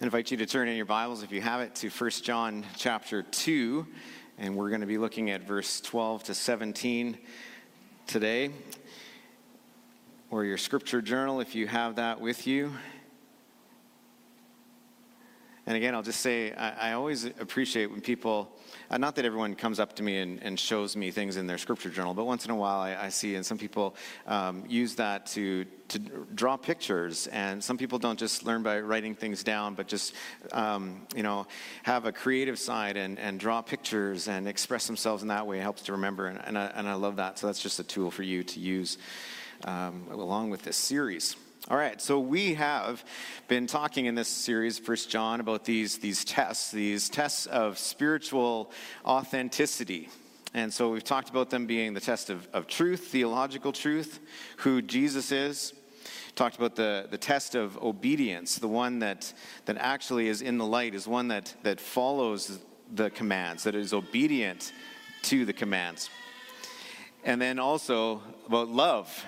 I invite you to turn in your Bibles, if you have it, to 1 John chapter 2, and we're going to be looking at verse 12 to 17 today. Or your scripture journal, if you have that with you. And again, I'll just say, I, I always appreciate when people, uh, not that everyone comes up to me and, and, shows me things in their scripture journal, but once in a while I, I see, and some people um, use that to, to draw pictures. And some people don't just learn by writing things down, but just, um, you know, have a creative side and, and draw pictures and express themselves in that way. It helps to remember, and, and, I, and I love that. So that's just a tool for you to use um, along with this series. All right, so we have been talking in this series, First John, about these, these tests, these tests of spiritual authenticity. And so we've talked about them being the test of, of truth, theological truth, who Jesus is. Talked about the, the test of obedience, the one that, that actually is in the light, is one that, that follows the commands, that is obedient to the commands. And then also about love,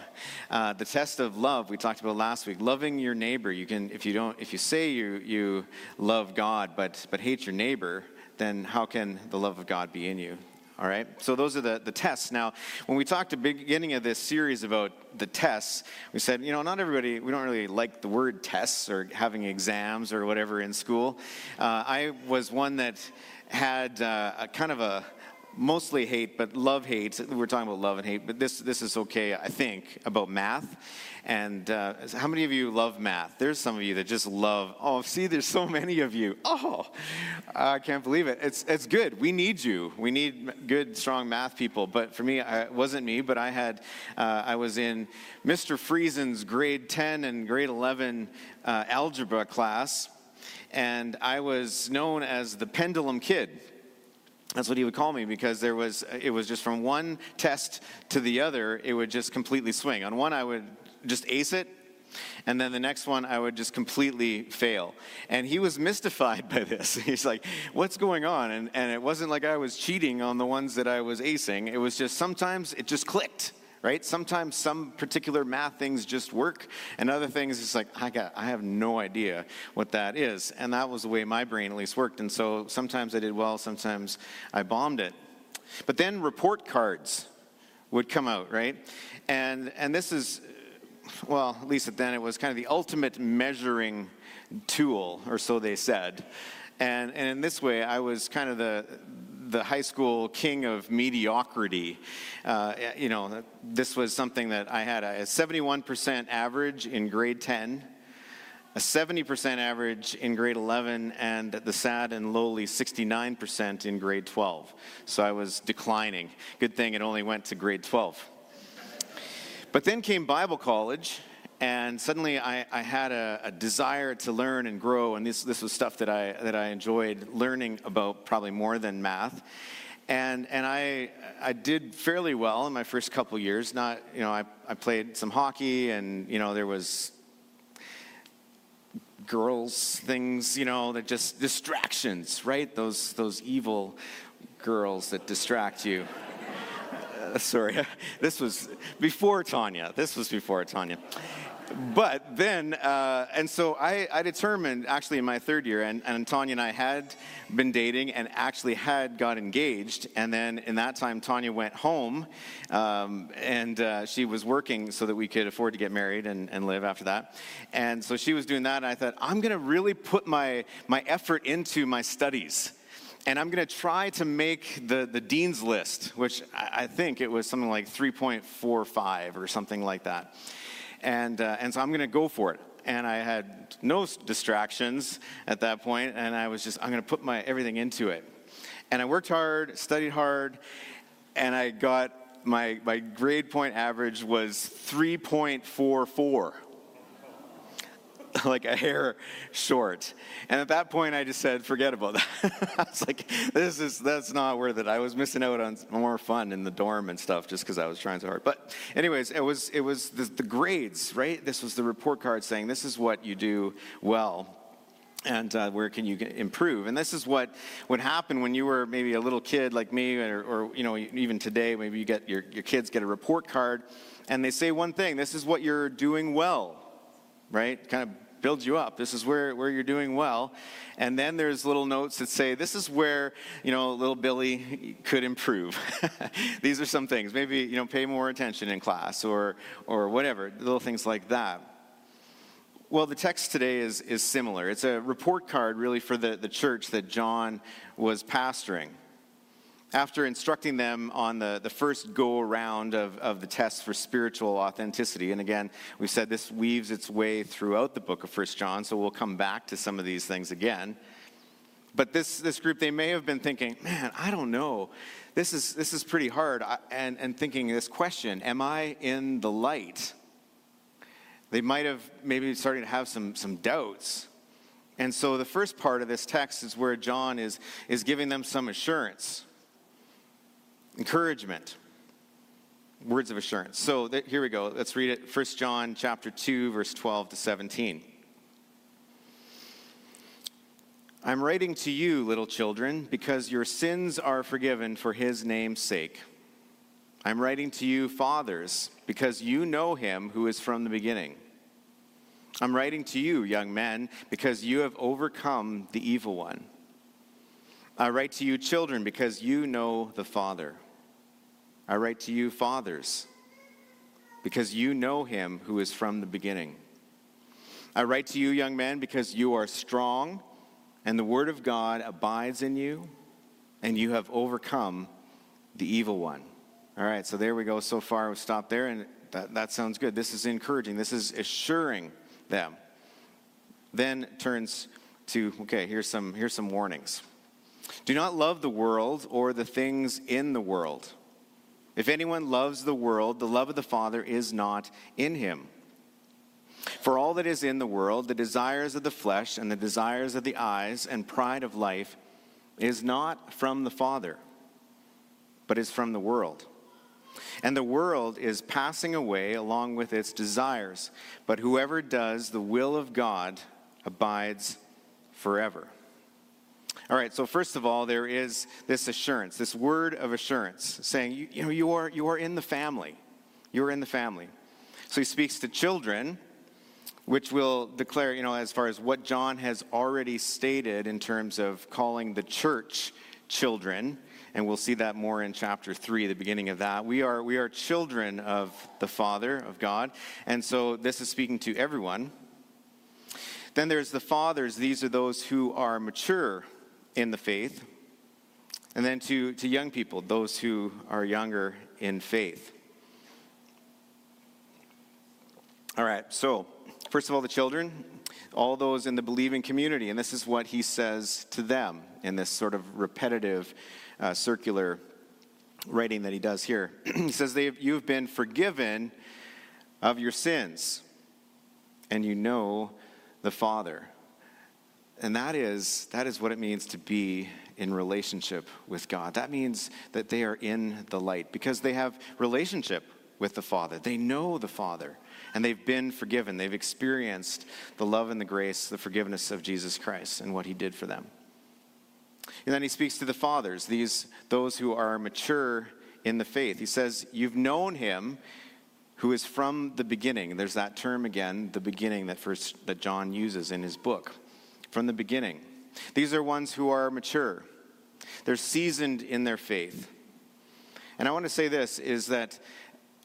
uh, the test of love we talked about last week. Loving your neighbor. You can, if you don't, if you say you you love God but but hate your neighbor, then how can the love of God be in you? All right. So those are the, the tests. Now, when we talked at the beginning of this series about the tests, we said, you know, not everybody, we don't really like the word tests or having exams or whatever in school. Uh, I was one that had uh, a kind of a mostly hate, but love hate. We're talking about love and hate, but this this is okay, I think, about math. And uh, how many of you love math? There's some of you that just love. Oh, see, there's so many of you. Oh, I can't believe it. It's it's good. We need you. We need good, strong math people. But for me, it wasn't me. But I had uh, I was in Mr. Friesen's grade 10 and grade 11 uh, algebra class, and I was known as the pendulum kid that's what he would call me because there was it was just from one test to the other it would just completely swing. On one i would just ace it and then the next one i would just completely fail. And he was mystified by this. He's like what's going on? And, and it wasn't like i was cheating on the ones that i was acing. It was just sometimes it just clicked right? Sometimes some particular math things just work, and other things it's like I got I have no idea what that is, and that was the way my brain at least worked. And so sometimes I did well, sometimes I bombed it. But then report cards would come out, right? And and this is well, at least then it was kind of the ultimate measuring tool, or so they said. And, and in this way, I was kind of the, the high school king of mediocrity. Uh, you know, this was something that I had a 71% average in grade 10, a 70% average in grade 11, and the sad and lowly 69% in grade 12. So I was declining. Good thing it only went to grade 12. But then came Bible college, and suddenly I, I had a, a, desire to learn and grow, and this, this was stuff that I, that I enjoyed learning about probably more than math. And, and I, I did fairly well in my first couple years. Not, you know, I, I played some hockey, and, you know, there was girls things, you know, that just distractions, right? Those, those evil girls that distract you. Uh, sorry, this was before Tanya. This was before Tanya but then, uh, and so I, I, determined actually in my third year, and, and Tanya and I had been dating and actually had got engaged. And then in that time, Tanya went home um, and uh, she was working so that we could afford to get married and, and live after that. And so she was doing that, and I thought, I'm going to really put my, my effort into my studies and I'm going to try to make the, the dean's list, which I think it was something like 3.45 or something like that. And, uh, and so I'm going to go for it. And I had no distractions at that point, and I was just, I'm going to put my everything into it. And I worked hard, studied hard, and I got my, my grade point average was 3.44. like a hair short. And at that point, I just said, forget about that. I was like, this is, that's not worth it. I was missing out on more fun in the dorm and stuff just because I was trying so hard. But anyways, it was, it was the, the grades, right? This was the report card saying, this is what you do well and uh, where can you improve and this is what would happen when you were maybe a little kid like me or, or, you know even today maybe you get your, your kids get a report card and they say one thing this is what you're doing well right kind of builds you up. This is where, where you're doing well. And then there's little notes that say, this is where, you know, little Billy could improve. These are some things. Maybe, you know, pay more attention in class or, or whatever, little things like that. Well, the text today is, is similar. It's a report card, really, for the, the church that John was pastoring after instructing them on the, the first go around of, of the test for spiritual authenticity. And again we've said this weaves its way throughout the book of first john so we'll come back to some of these things again. But this, this group they may have been thinking man i don't know. This is, this is pretty hard. And, and thinking this question am i in the light? They might have maybe starting to have some, some doubts. And so the first part of this text is where john is, is giving them some assurance encouragement. Words of assurance. So th- here we go. Let's read it. 1 john chapter 2 verse 12 to 17 i'm writing to you little children because your sins are forgiven for his name's sake. I'm writing to you fathers because you know him who is from the beginning. I'm writing to you young men because you have overcome the evil one. I write to you, children, because you know the Father. I write to you, fathers, because you know him who is from the beginning. I write to you, young men, because you are strong, and the word of God abides in you, and you have overcome the evil one. All right, so there we go. So far, we stopped there, and that, that sounds good. This is encouraging, this is assuring them. Then turns to, okay, here's some, here's some warnings. Do not love the world or the things in the world. If anyone loves the world, the love of the Father is not in him. For all that is in the world, the desires of the flesh and the desires of the eyes and pride of life, is not from the Father, but is from the world. And the world is passing away along with its desires, but whoever does the will of God abides forever. All right, so first of all, there is this assurance, this word of assurance, saying, you, you know, you are, you are in the family. You are in the family. So he speaks to children, which will declare, you know, as far as what John has already stated in terms of calling the church children. And we'll see that more in chapter 3, the beginning of that. We are, we are children of the Father, of God. And so this is speaking to everyone. Then there's the fathers. These are those who are mature in the faith, and then to, to young people, those who are younger in faith. All right, so first of all, the children, all those in the believing community, and this is what he says to them in this sort of repetitive, uh, circular writing that he does here. he says, You've been forgiven of your sins, and you know the Father. And that is, that is what it means to be in relationship with God. That means that they are in the light because they have relationship with the Father. They know the Father and they've been forgiven. They've experienced the love and the grace, the forgiveness of Jesus Christ and what he did for them. And then he speaks to the fathers, these those who are mature in the faith. He says, "You've known him who is from the beginning." There's that term again, the beginning that first that John uses in his book from the beginning. These are ones who are mature. They're seasoned in their faith. And I want to say this is that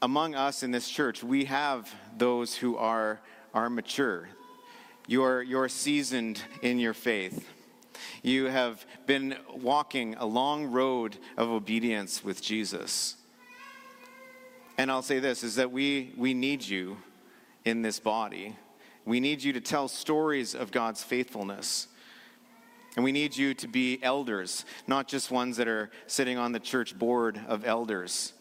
among us in this church, we have those who are, are mature. You're, you're seasoned in your faith. You have been walking a long road of obedience with Jesus. And I'll say this is that we, we need you in this body. We need you to tell stories of God's faithfulness. And we need you to be elders, not just ones that are sitting on the church board of elders,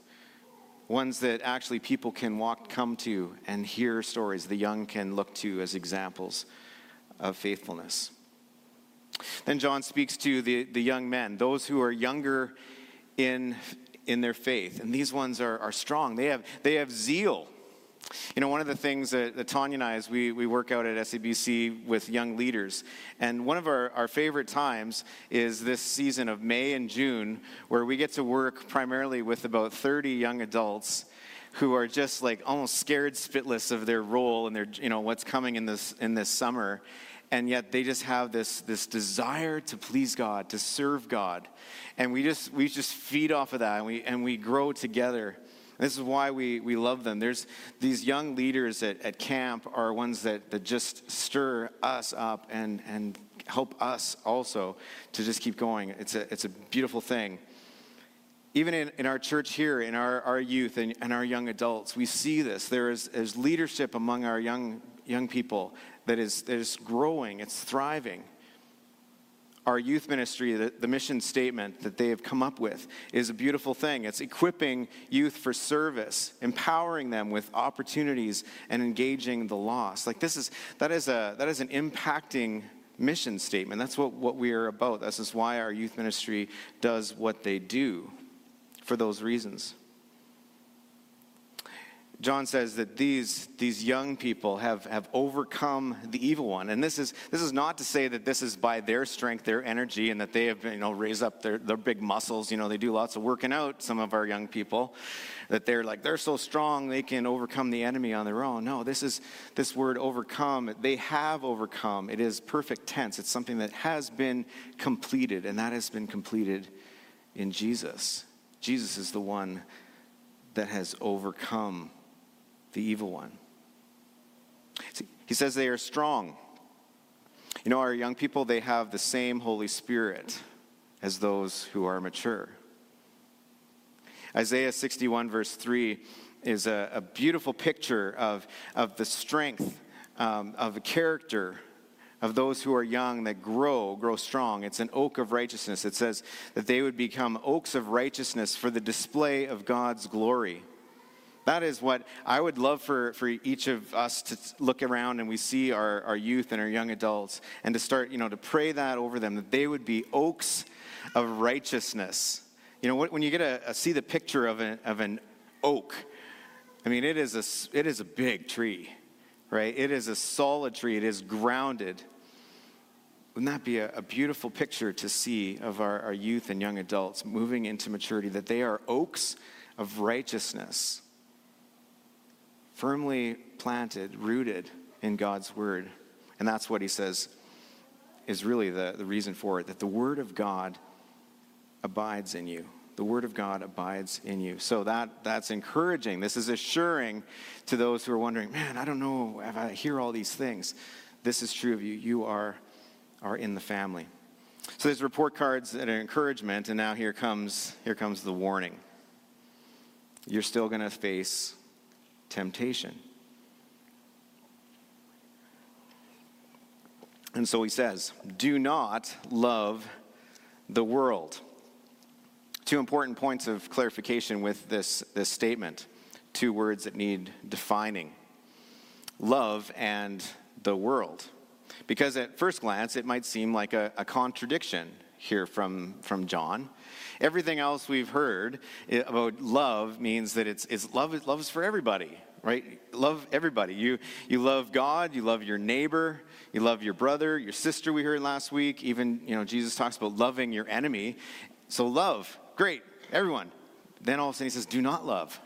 ones that actually people can walk, come to and hear stories the young can look to as examples of faithfulness. Then John speaks to the, the young men, those who are younger in, in their faith. And these ones are, are strong. They have, they have zeal you know, one of the things that, that Tanya and I, as we, we work out at SABC with young leaders, and one of our, our favorite times is this season of May and June, where we get to work primarily with about 30 young adults who are just like almost scared spitless of their role and their, you know, what's coming in this, in this summer. And yet they just have this, this desire to please God, to serve God. And we just, we just feed off of that and we, and we grow together. This is why we, we love them. There's these young leaders at, at camp are ones that, that just stir us up and, and help us also to just keep going. It's a, it's a beautiful thing. Even in, in our church here, in our, our youth and, and our young adults, we see this. There is, is leadership among our young, young people that is, that is growing, it's thriving our youth ministry, the, the, mission statement that they have come up with, is a beautiful thing. It's equipping youth for service, empowering them with opportunities, and engaging the lost. Like this is that is a that is an impacting mission statement. That's what, what we are about. This is why our youth ministry does what they do for those reasons. John says that these, these young people have, have overcome the evil one. And this is, this is not to say that this is by their strength, their energy, and that they have, you know, raised up their, their big muscles. You know, they do lots of working out, some of our young people, that they're like, they're so strong, they can overcome the enemy on their own. No, this is this word overcome. They have overcome. It is perfect tense. It's something that has been completed, and that has been completed in Jesus. Jesus is the one that has overcome the evil one. He says they are strong. You know, our young people, they have the same Holy Spirit as those who are mature. Isaiah 61, verse 3, is a, a beautiful picture of, of the strength um, of the character of those who are young that grow, grow strong. It's an oak of righteousness. It says that they would become oaks of righteousness for the display of God's glory. That is what I would love for, for each of us to look around and we see our, our youth and our young adults and to start, you know, to pray that over them, that they would be oaks of righteousness. You know, when you get a, a see the picture of an, of an oak, I mean, it is, a, it is a big tree, right? It is a solid tree, it is grounded. Wouldn't that be a, a beautiful picture to see of our, our youth and young adults moving into maturity, that they are oaks of righteousness? Firmly planted, rooted in God's word. And that's what he says is really the, the reason for it that the word of God abides in you. The word of God abides in you. So that, that's encouraging. This is assuring to those who are wondering, man, I don't know if I hear all these things. This is true of you. You are, are in the family. So there's report cards that are encouragement, and now here comes, here comes the warning. You're still going to face temptation. And so he says, Do not love the world. Two important points of clarification with this, this statement. Two words that need defining love and the world. Because at first glance, it might seem like a, a contradiction here from, from John. Everything else we've heard eh, about love means that it's, it's love, love is for everybody, right? Love everybody. You, you love God, you love your neighbor, you love your brother, your sister, we heard last week. Even, you know, Jesus talks about loving your enemy. So love, great, everyone. Then all of a sudden he says, do not love.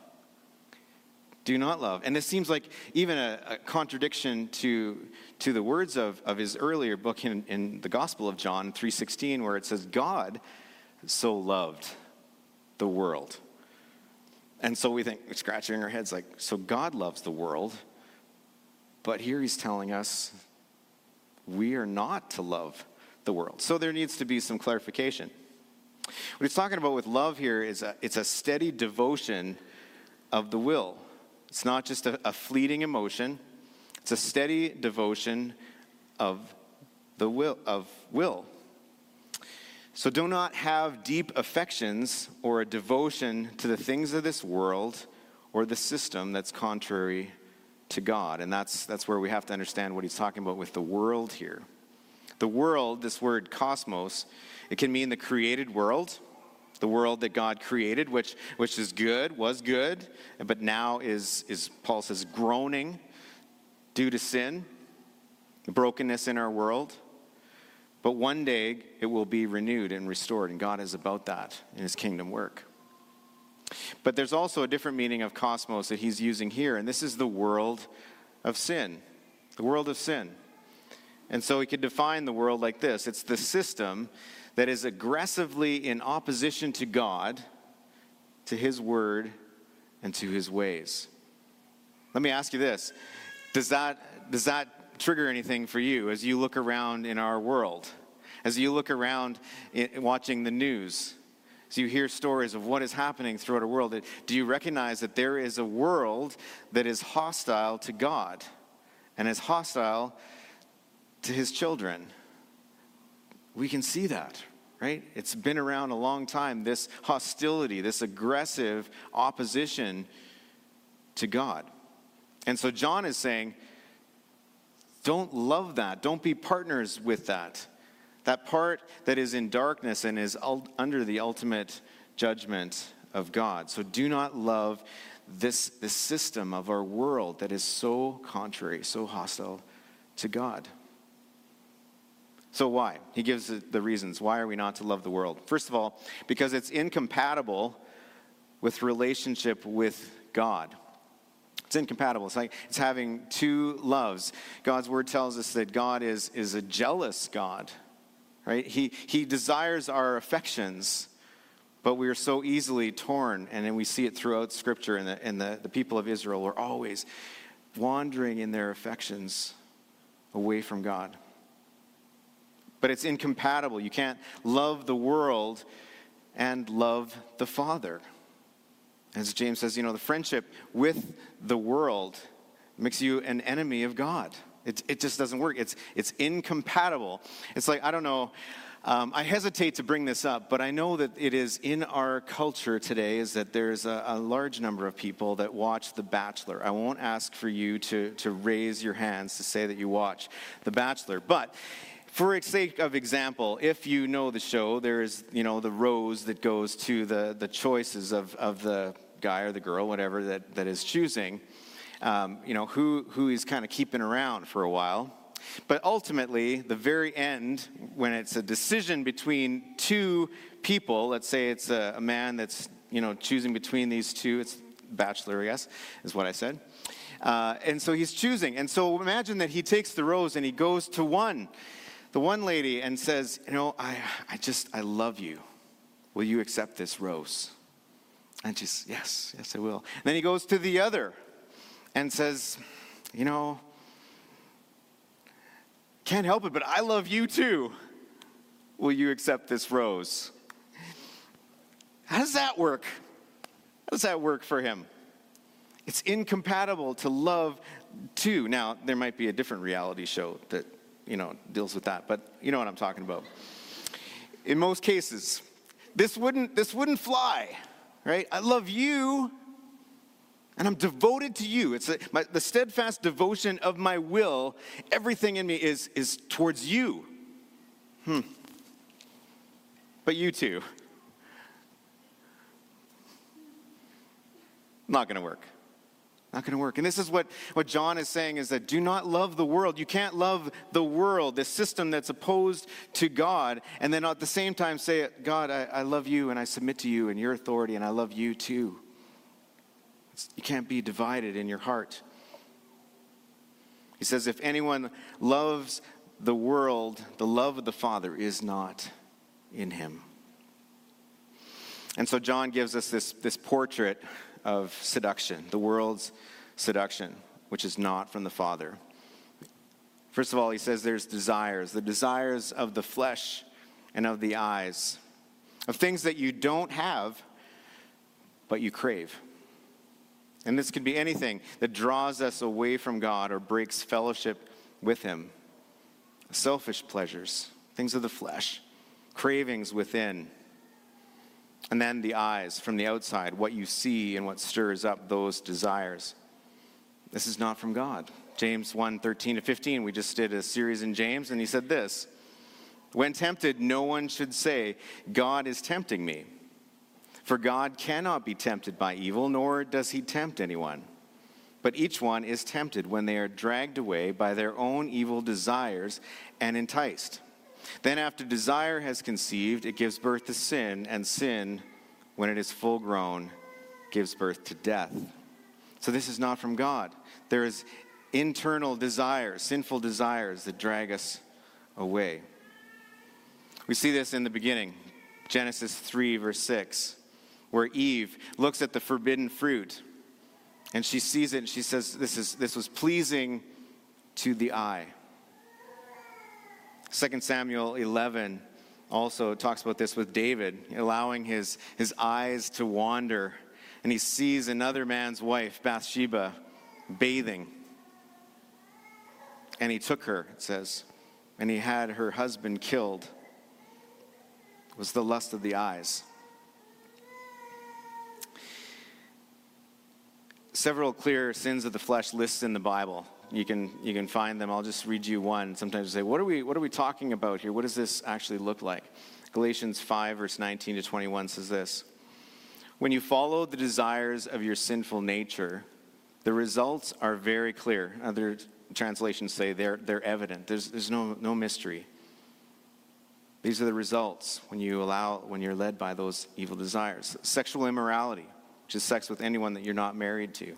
Do not love. And this seems like even a, a contradiction to, to the words of, of his earlier book in, in the Gospel of John 3.16, where it says, God so loved the world. And so we think, scratching our heads like, so God loves the world, but here he's telling us we are not to love the world. So there needs to be some clarification. What he's talking about with love here is a, it's a steady devotion of the will. It's not just a, a fleeting emotion. It's a steady devotion of the will of will. So do not have deep affections or a devotion to the things of this world or the system that's contrary to God. And that's, that's where we have to understand what he's talking about with the world here. The world, this word cosmos, it can mean the created world, the world that God created, which, which is good, was good, but now is, is, Paul says, groaning due to sin, brokenness in our world. But one day it will be renewed and restored, and God is about that in his kingdom work. But there's also a different meaning of cosmos that he's using here, and this is the world of sin. The world of sin. And so he could define the world like this it's the system that is aggressively in opposition to God, to his word, and to his ways. Let me ask you this Does that, does that trigger anything for you as you look around in our world? As you look around in, watching the news? As you hear stories of what is happening throughout our world, do you recognize that there is a world that is hostile to God and is hostile to his children. We can see that, right? It's been around a long time, this hostility, this aggressive opposition to God. And so John is saying, don't love that. Don't be partners with that. That part that is in darkness and is under the ultimate judgment of God. So do not love this, this system of our world that is so contrary, so hostile to God. So, why? He gives the reasons. Why are we not to love the world? First of all, because it's incompatible with relationship with God. It's incompatible. It's like it's having two loves. God's word tells us that God is, is a jealous God, right? He, he desires our affections, but we are so easily torn. And then we see it throughout Scripture, and the, and the, the people of Israel were always wandering in their affections away from God but it's incompatible. You can't love the world and love the Father. As James says, you know, the friendship with the world makes you an enemy of God. It, it just doesn't work. It's, it's incompatible. It's like, I don't know, um, I hesitate to bring this up, but I know that it is in our culture today is that there's a, a, large number of people that watch The Bachelor. I won't ask for you to, to raise your hands to say that you watch The Bachelor, but for sake of example, if you know the show, there's, you know, the rose that goes to the, the choices of, of the guy or the girl, whatever that, that is choosing, um, you know, who, who he's kind of keeping around for a while. But ultimately, the very end, when it's a decision between two people, let's say it's a, a man that's, you know, choosing between these two, it's bachelor, I guess, is what I said. Uh, and so he's choosing. And so imagine that he takes the rose and he goes to one the one lady and says, You know, I, I just, I love you. Will you accept this rose? And she's, Yes, yes, I will. And then he goes to the other and says, You know, can't help it, but I love you too. Will you accept this rose? How does that work? How does that work for him? It's incompatible to love two. Now, there might be a different reality show that you know, deals with that, but you know what I'm talking about. In most cases, this wouldn't, this wouldn't fly, right? I love you, and I'm devoted to you. It's a, my, the steadfast devotion of my will. Everything in me is, is towards you. Hmm. But you too. Not going to work. Not going to work. And this is what, what John is saying is that do not love the world. You can't love the world, the system that's opposed to God, and then at the same time say, God, I, I love you and I submit to you and your authority and I love you too. It's, you can't be divided in your heart. He says, if anyone loves the world, the love of the Father is not in him. And so John gives us this, this portrait of seduction, the world's seduction, which is not from the Father. First of all, he says there's desires, the desires of the flesh and of the eyes, of things that you don't have, but you crave. And this could be anything that draws us away from God or breaks fellowship with Him. Selfish pleasures, things of the flesh, cravings within and then the eyes from the outside, what you see and what stirs up those desires. This is not from God. James 1 13 to 15, we just did a series in James, and he said this When tempted, no one should say, God is tempting me. For God cannot be tempted by evil, nor does he tempt anyone. But each one is tempted when they are dragged away by their own evil desires and enticed. Then, after desire has conceived, it gives birth to sin, and sin, when it is full grown, gives birth to death. So this is not from God. There is internal desires, sinful desires that drag us away. We see this in the beginning, Genesis 3, verse 6, where Eve looks at the forbidden fruit and she sees it and she says, This, is, this was pleasing to the eye. 2 Samuel 11 also talks about this with David, allowing his, his eyes to wander. And he sees another man's wife, Bathsheba, bathing. And he took her, it says, and he had her husband killed. It was the lust of the eyes. Several clear sins of the flesh lists in the Bible. You can, you can find them. I'll just read you one. Sometimes you say, what are, we, what are we talking about here? What does this actually look like? Galatians 5, verse 19 to 21 says this When you follow the desires of your sinful nature, the results are very clear. Other translations say they're, they're evident. There's, there's no, no mystery. These are the results when you allow, when you're led by those evil desires. Sexual immorality, which is sex with anyone that you're not married to.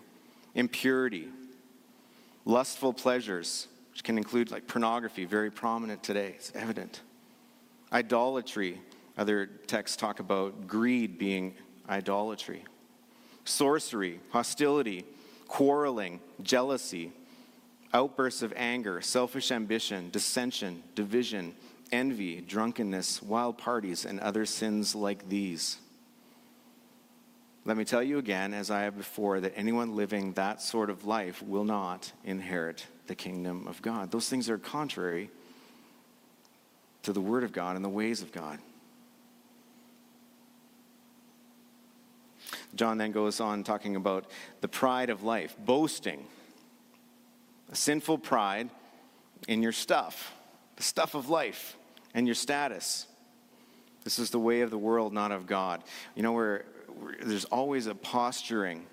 Impurity, Lustful pleasures, which can include like pornography, very prominent today, it's evident. Idolatry, other texts talk about greed being idolatry. Sorcery, hostility, quarreling, jealousy, outbursts of anger, selfish ambition, dissension, division, envy, drunkenness, wild parties, and other sins like these. Let me tell you again, as I have before, that anyone living that sort of life will not inherit the kingdom of God. Those things are contrary to the Word of God and the ways of God. John then goes on talking about the pride of life, boasting, a sinful pride in your stuff, the stuff of life, and your status. This is the way of the world, not of God. You know, we're, there's always a posturing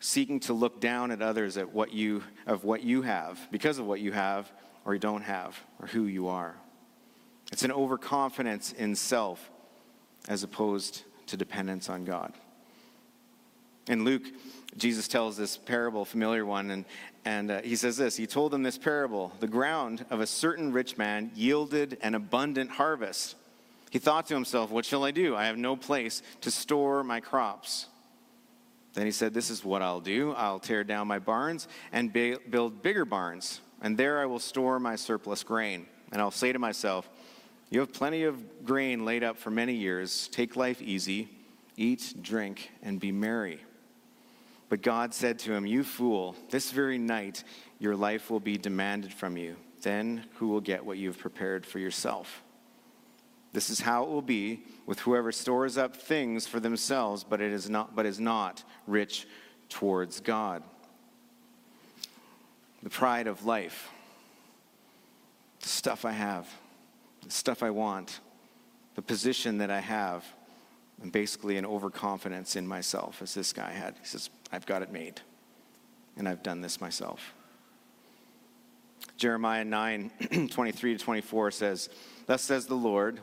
seeking to look down at others at what you of what you have because of what you have or you don't have or who you are. It's an overconfidence in self as opposed to dependence on god. In luke jesus tells this parable familiar one and, and uh, he says this he told them this parable the ground of a certain rich man yielded an abundant harvest he thought to himself, What shall I do? I have no place to store my crops. Then he said, This is what I'll do. I'll tear down my barns and build bigger barns, and there I will store my surplus grain. And I'll say to myself, You have plenty of grain laid up for many years. Take life easy, eat, drink, and be merry. But God said to him, You fool, this very night your life will be demanded from you. Then who will get what you have prepared for yourself? This is how it will be with whoever stores up things for themselves, but it is not, but is not rich towards God. The pride of life, the stuff I have, the stuff I want, the position that I have, and basically an overconfidence in myself, as this guy had. He says, I've got it made, and I've done this myself. Jeremiah 9 23 to 24 says, Thus says the Lord,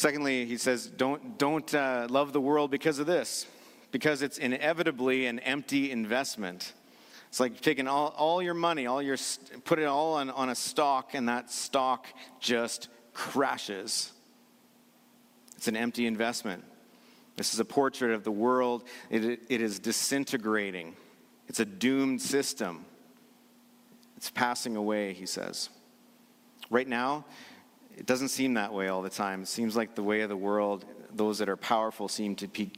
Secondly, he says, don't, don't uh, love the world because of this, because it's inevitably an empty investment. It's like taking all, all your money, all your, put it all on, on a stock, and that stock just crashes. It's an empty investment. This is a portrait of the world. It, it is disintegrating. It's a doomed system. It's passing away, he says. Right now, it doesn't seem that way all the time. It seems like the way of the world, those that are powerful seem to pe-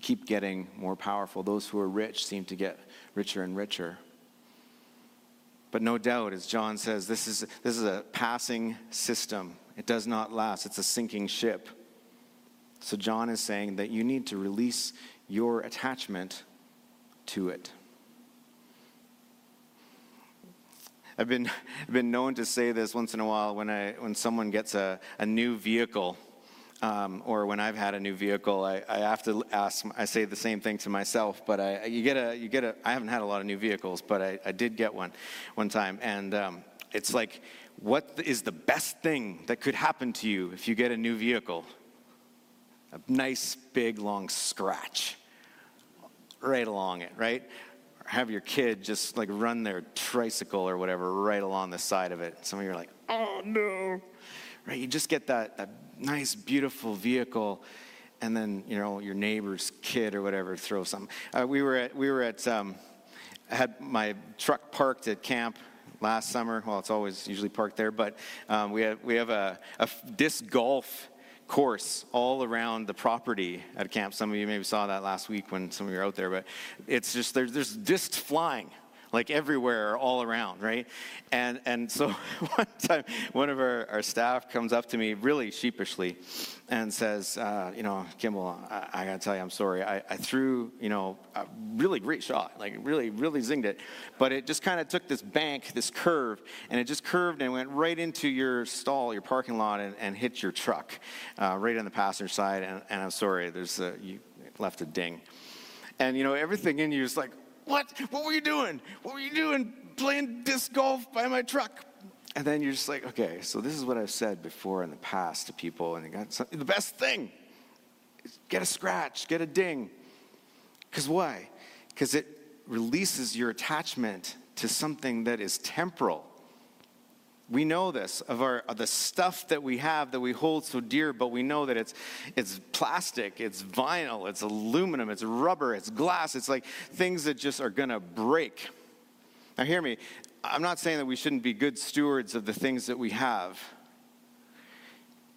keep getting more powerful. Those who are rich seem to get richer and richer. But no doubt, as John says, this is, this is a passing system. It does not last, it's a sinking ship. So, John is saying that you need to release your attachment to it. I've been, been known to say this once in a while when, I, when someone gets a, a new vehicle, um, or when I've had a new vehicle, I, I have to ask, I say the same thing to myself, but I, you get a, you get a, I haven't had a lot of new vehicles, but I, I did get one one time. And um, it's like, what is the best thing that could happen to you if you get a new vehicle? A nice, big, long scratch right along it, right? Have your kid just like run their tricycle or whatever right along the side of it. Some of you are like, oh no. Right? You just get that, that nice, beautiful vehicle, and then you know your neighbor's kid or whatever throw something. Uh, we were at we were at um, I had my truck parked at camp last summer. Well, it's always usually parked there, but um, we have we have a, a disc golf course all around the property at camp. Some of you maybe saw that last week when some of you were out there, but it's just there's, there's discs flying like everywhere, all around, right? And, and so one time, one of our, our staff comes up to me really sheepishly and says, uh, you know, Kimbal, I, I, gotta tell you, I'm sorry. I, I, threw, you know, a really great shot, like really, really zinged it, but it just kind of took this bank, this curve, and it just curved and went right into your stall, your parking lot, and, and hit your truck, uh, right on the passenger side. And, and I'm sorry, there's a, you left a ding. And you know, everything in you is like, what? What were you doing? What were you doing playing disc golf by my truck? And then you're just like, okay, so this is what I've said before in the past to people, and got some, the best thing is get a scratch, get a ding. Because why? Because it releases your attachment to something that is temporal. We know this of, our, of the stuff that we have that we hold so dear, but we know that it's, it's plastic, it's vinyl, it's aluminum, it's rubber, it's glass. It's like things that just are to break. Now, hear me. I'm not saying that we shouldn't be good stewards of the things that we have.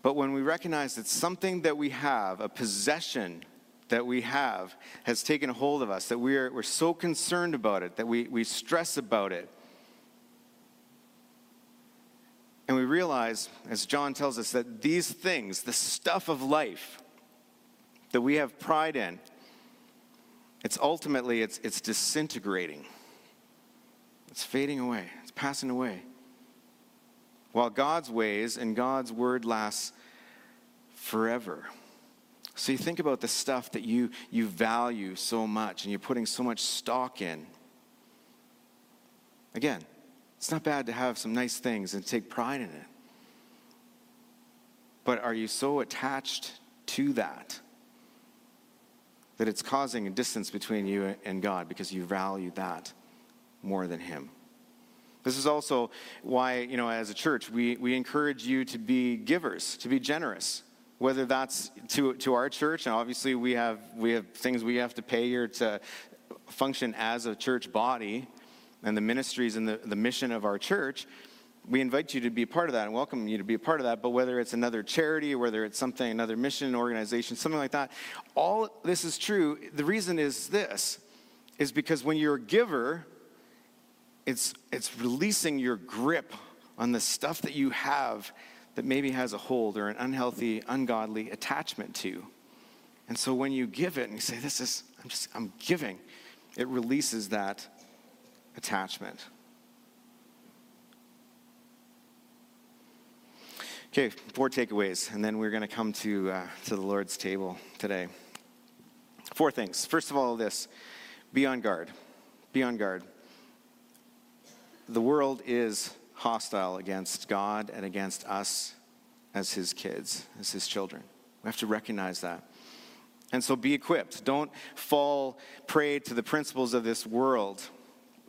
But when we recognize that something that we have, a possession that we have, has taken hold of us, that we're, we're so concerned about it, that we, we stress about it, And we realize, as John tells us, that these things, the stuff of life that we have pride in, it's ultimately it's, it's disintegrating. It's fading away. It's passing away. While God's ways and God's word lasts forever. So you think about the stuff that you, you value so much and you're putting so much stock in. Again, it's not bad to have some nice things and take pride in it. But are you so attached to that that it's causing a distance between you and God because you value that more than Him? This is also why, you know, as a church, we, we encourage you to be givers, to be generous. Whether that's to, to our church, and obviously we have, we have things we have to pay here to function as a church body, and the ministries and the, the mission of our church, we invite you to be a part of that and welcome you to be a part of that. But whether it's another charity whether it's something, another mission organization, something like that, all this is true. The reason is this is because when you're a giver, it's, it's releasing your grip on the stuff that you have that maybe has a hold or an unhealthy, ungodly attachment to. And so when you give it and you say, This is, I'm just, I'm giving, it releases that attachment. Okay, four takeaways, and then we're going to come to, uh, to the Lord's table today. Four things. First of all, this be on guard. Be on guard. The world is hostile against God and against us as his kids, as his children. We have to recognize that. And so be equipped. Don't fall prey to the principles of this world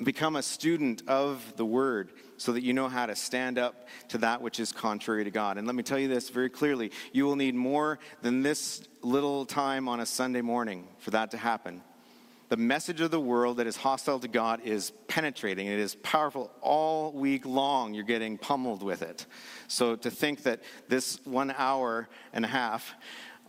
Become a student of the word so that you know how to stand up to that which is contrary to God. And let me tell you this very clearly you will need more than this little time on a Sunday morning for that to happen. The message of the world that is hostile to God is penetrating. It is powerful all week long. You're getting pummeled with it. So to think that this one hour and a half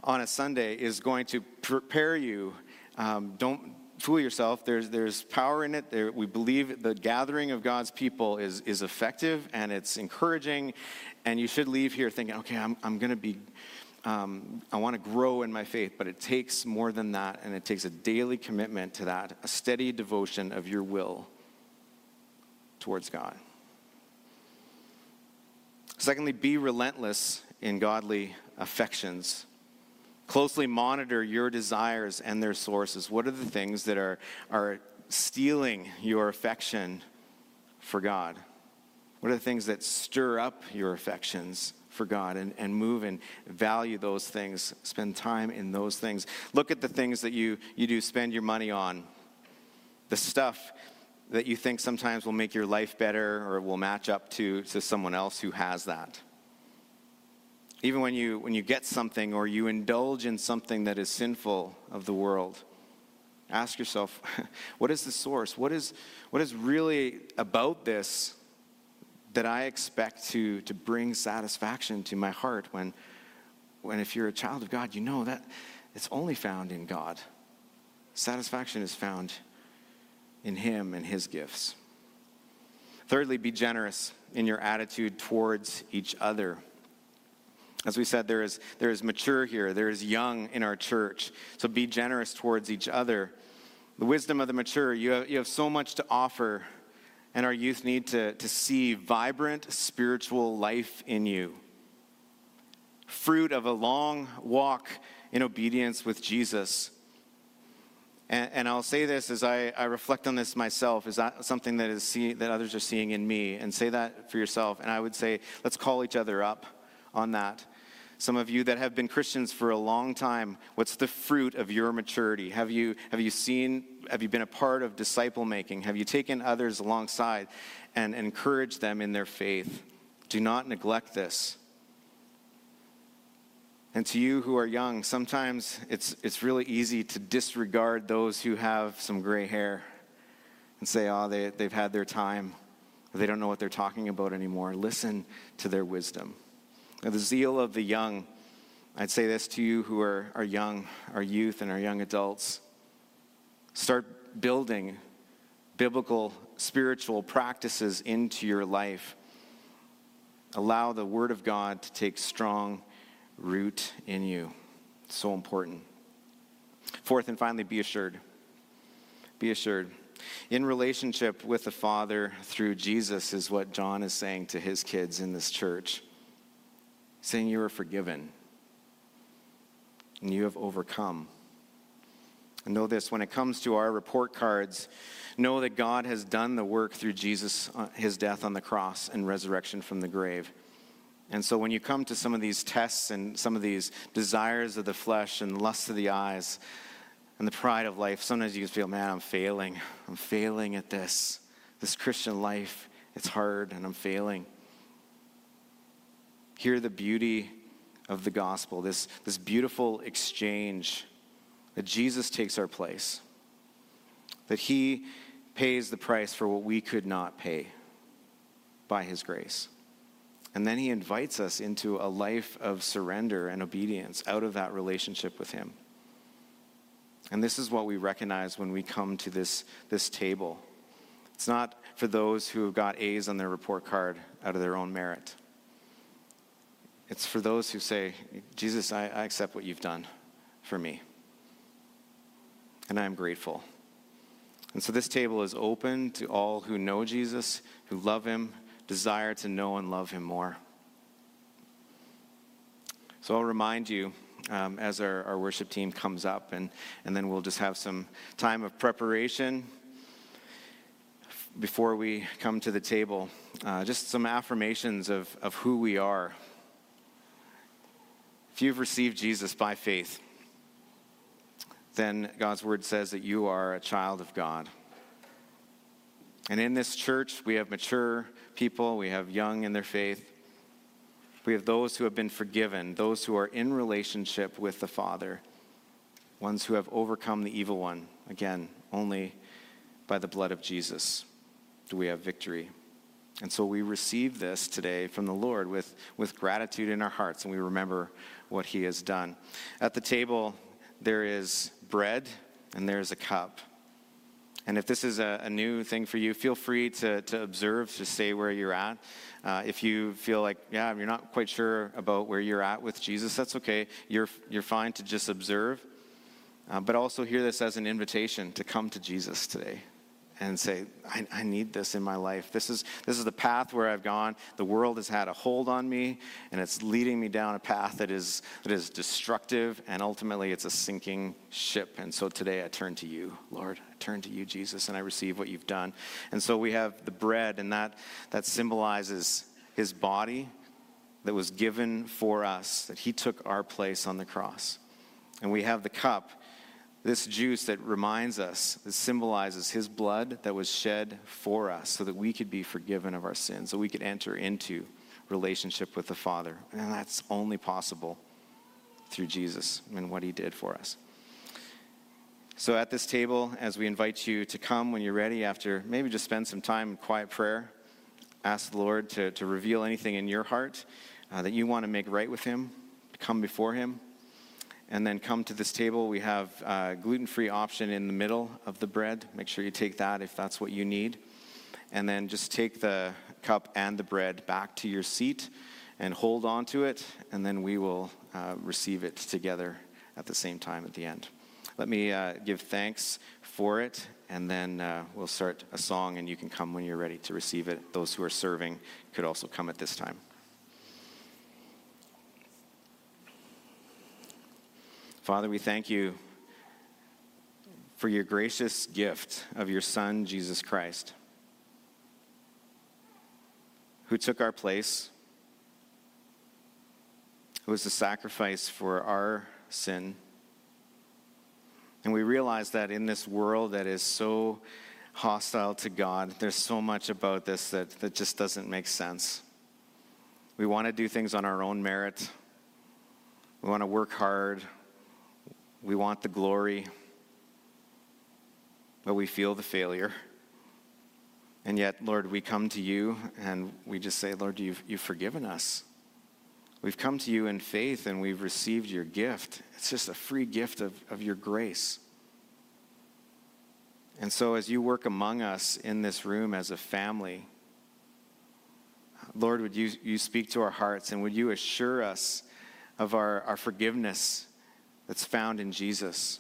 on a Sunday is going to prepare you, um, don't fool yourself. There's, there's power in it. There, we believe the gathering of God's people is, is effective and it's encouraging. And you should leave here thinking, okay, I'm, I'm going to be um, I want to grow in my faith, but it takes more than that, and it takes a daily commitment to that, a steady devotion of your will towards God. Secondly, be relentless in godly affections. Closely monitor your desires and their sources. What are the things that are, are stealing your affection for God? What are the things that stir up your affections for God and, and move and value those things? Spend time in those things. Look at the things that you, you do spend your money on. The stuff that you think sometimes will make your life better or will match up to, to someone else who has that. Even when you, when you get something or you indulge in something that is sinful of the world, ask yourself what is the source? What is, what is really about this that I expect to, to bring satisfaction to my heart when, when, if you're a child of God, you know that it's only found in God. Satisfaction is found in Him and His gifts. Thirdly, be generous in your attitude towards each other. As we said, there is, there is mature here, there is young in our church. So be generous towards each other. The wisdom of the mature, you have, you have so much to offer, and our youth need to, to see vibrant spiritual life in you. Fruit of a long walk in obedience with Jesus. And, and, I'll say this as I, I, reflect on this myself. Is that something that, is see, that others are seeing in me? And say that for yourself. And I would say, let's call each other up on that. Some of you that have been Christians for a long time, what's the fruit of your maturity? Have you, have you seen, have you been a part of disciple making? Have you taken others alongside and encouraged them in their faith? Do not neglect this. And to you who are young, sometimes it's, it's really easy to disregard those who have some gray hair and say, oh, they, they've had their time. They don't know what they're talking about anymore. Listen to their wisdom. The zeal of the young, I'd say this to you who are, are young, our youth, and our young adults. Start building biblical, spiritual practices into your life. Allow the Word of God to take strong root in you. It's so important. Fourth and finally, be assured. Be assured. In relationship with the Father through Jesus is what John is saying to his kids in this church, saying, You are forgiven and you have overcome. And know this when it comes to our report cards, know that God has done the work through Jesus, uh, his death on the cross and resurrection from the grave. And so when you come to some of these tests and some of these desires of the flesh and lust of the eyes and the pride of life, sometimes you just feel, man, I'm failing. I'm failing at this. This Christian life, it's hard and I'm failing. Hear the beauty of the gospel, this, this beautiful exchange that Jesus takes our place, that he pays the price for what we could not pay by his grace. And then he invites us into a life of surrender and obedience out of that relationship with him. And this is what we recognize when we come to this, this table. It's not for those who have got A's on their report card out of their own merit. It's for those who say, Jesus, I, I accept what you've done for me. And I am grateful. And so this table is open to all who know Jesus, who love him, desire to know and love Him more. So I'll remind you um, as our, our worship team comes up, and, and then we'll just have some time of preparation before we come to the table. Uh, just some affirmations of, of who we are. If you've received Jesus by faith, then God's word says that you are a child of God. And in this church, we have mature people, we have young in their faith. We have those who have been forgiven, those who are in relationship with the Father, ones who have overcome the evil one. Again, only by the blood of Jesus do we have victory. And so we receive this today from the Lord with, with gratitude in our hearts, and we remember what He has done. At the table, there is bread and there is a cup. And if this is a, a, new thing for you, feel free to, to observe, to stay where you're at. Uh, if you feel like, yeah, you're not quite sure about where you're at with Jesus, that's okay. You're, you're fine to just observe. Uh, but also hear this as an invitation to come to Jesus today and say, I, I, need this in my life. This is, this is the path where I've gone. The world has had a hold on me, and it's leading me down a path that is, that is destructive, and ultimately it's a sinking ship. And so today I turn to you, Lord. I turn to you, Jesus, and I receive what you've done. And so we have the bread, and that, that symbolizes his body that was given for us, that he took our place on the cross. And we have the cup this juice that reminds us, that symbolizes his blood that was shed for us so that we could be forgiven of our sins, so we could enter into relationship with the Father. And that's only possible through Jesus and what he did for us. So at this table, as we invite you to come when you're ready, after maybe just spend some time in quiet prayer, ask the Lord to, to reveal anything in your heart uh, that you want to make right with him, to come before him and then come to this table. We have a gluten free option in the middle of the bread. Make sure you take that if that's what you need. And then just take the cup and the bread back to your seat and hold on to it, and then we will uh, receive it together at the same time at the end. Let me uh, give thanks for it, and then uh, we'll start a song, and you can come when you're ready to receive it. Those who are serving could also come at this time. Father, we thank you for your gracious gift of your Son, Jesus Christ, who took our place, who was the sacrifice for our sin. And we realize that in this world that is so hostile to God, there's so much about this that, that just doesn't make sense. We want to do things on our own merit. We want to work hard. We want the glory, but we feel the failure. And yet, Lord, we come to you and we just say, Lord, you've, you've forgiven us. We've come to you in faith and we've received your gift. It's just a free gift of, of your grace. And so, as you work among us in this room as a family, Lord, would you, you speak to our hearts and would you assure us of our, our forgiveness that's found in Jesus.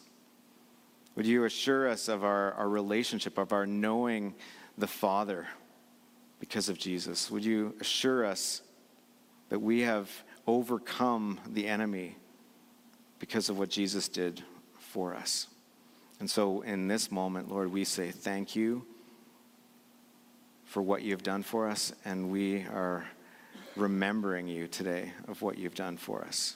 Would you assure us of our, our relationship, of our knowing the Father because of Jesus? Would you assure us that we have overcome the enemy because of what Jesus did for us? And so, in this moment, Lord, we say thank you for what you've done for us, and we are remembering you today of what you've done for us.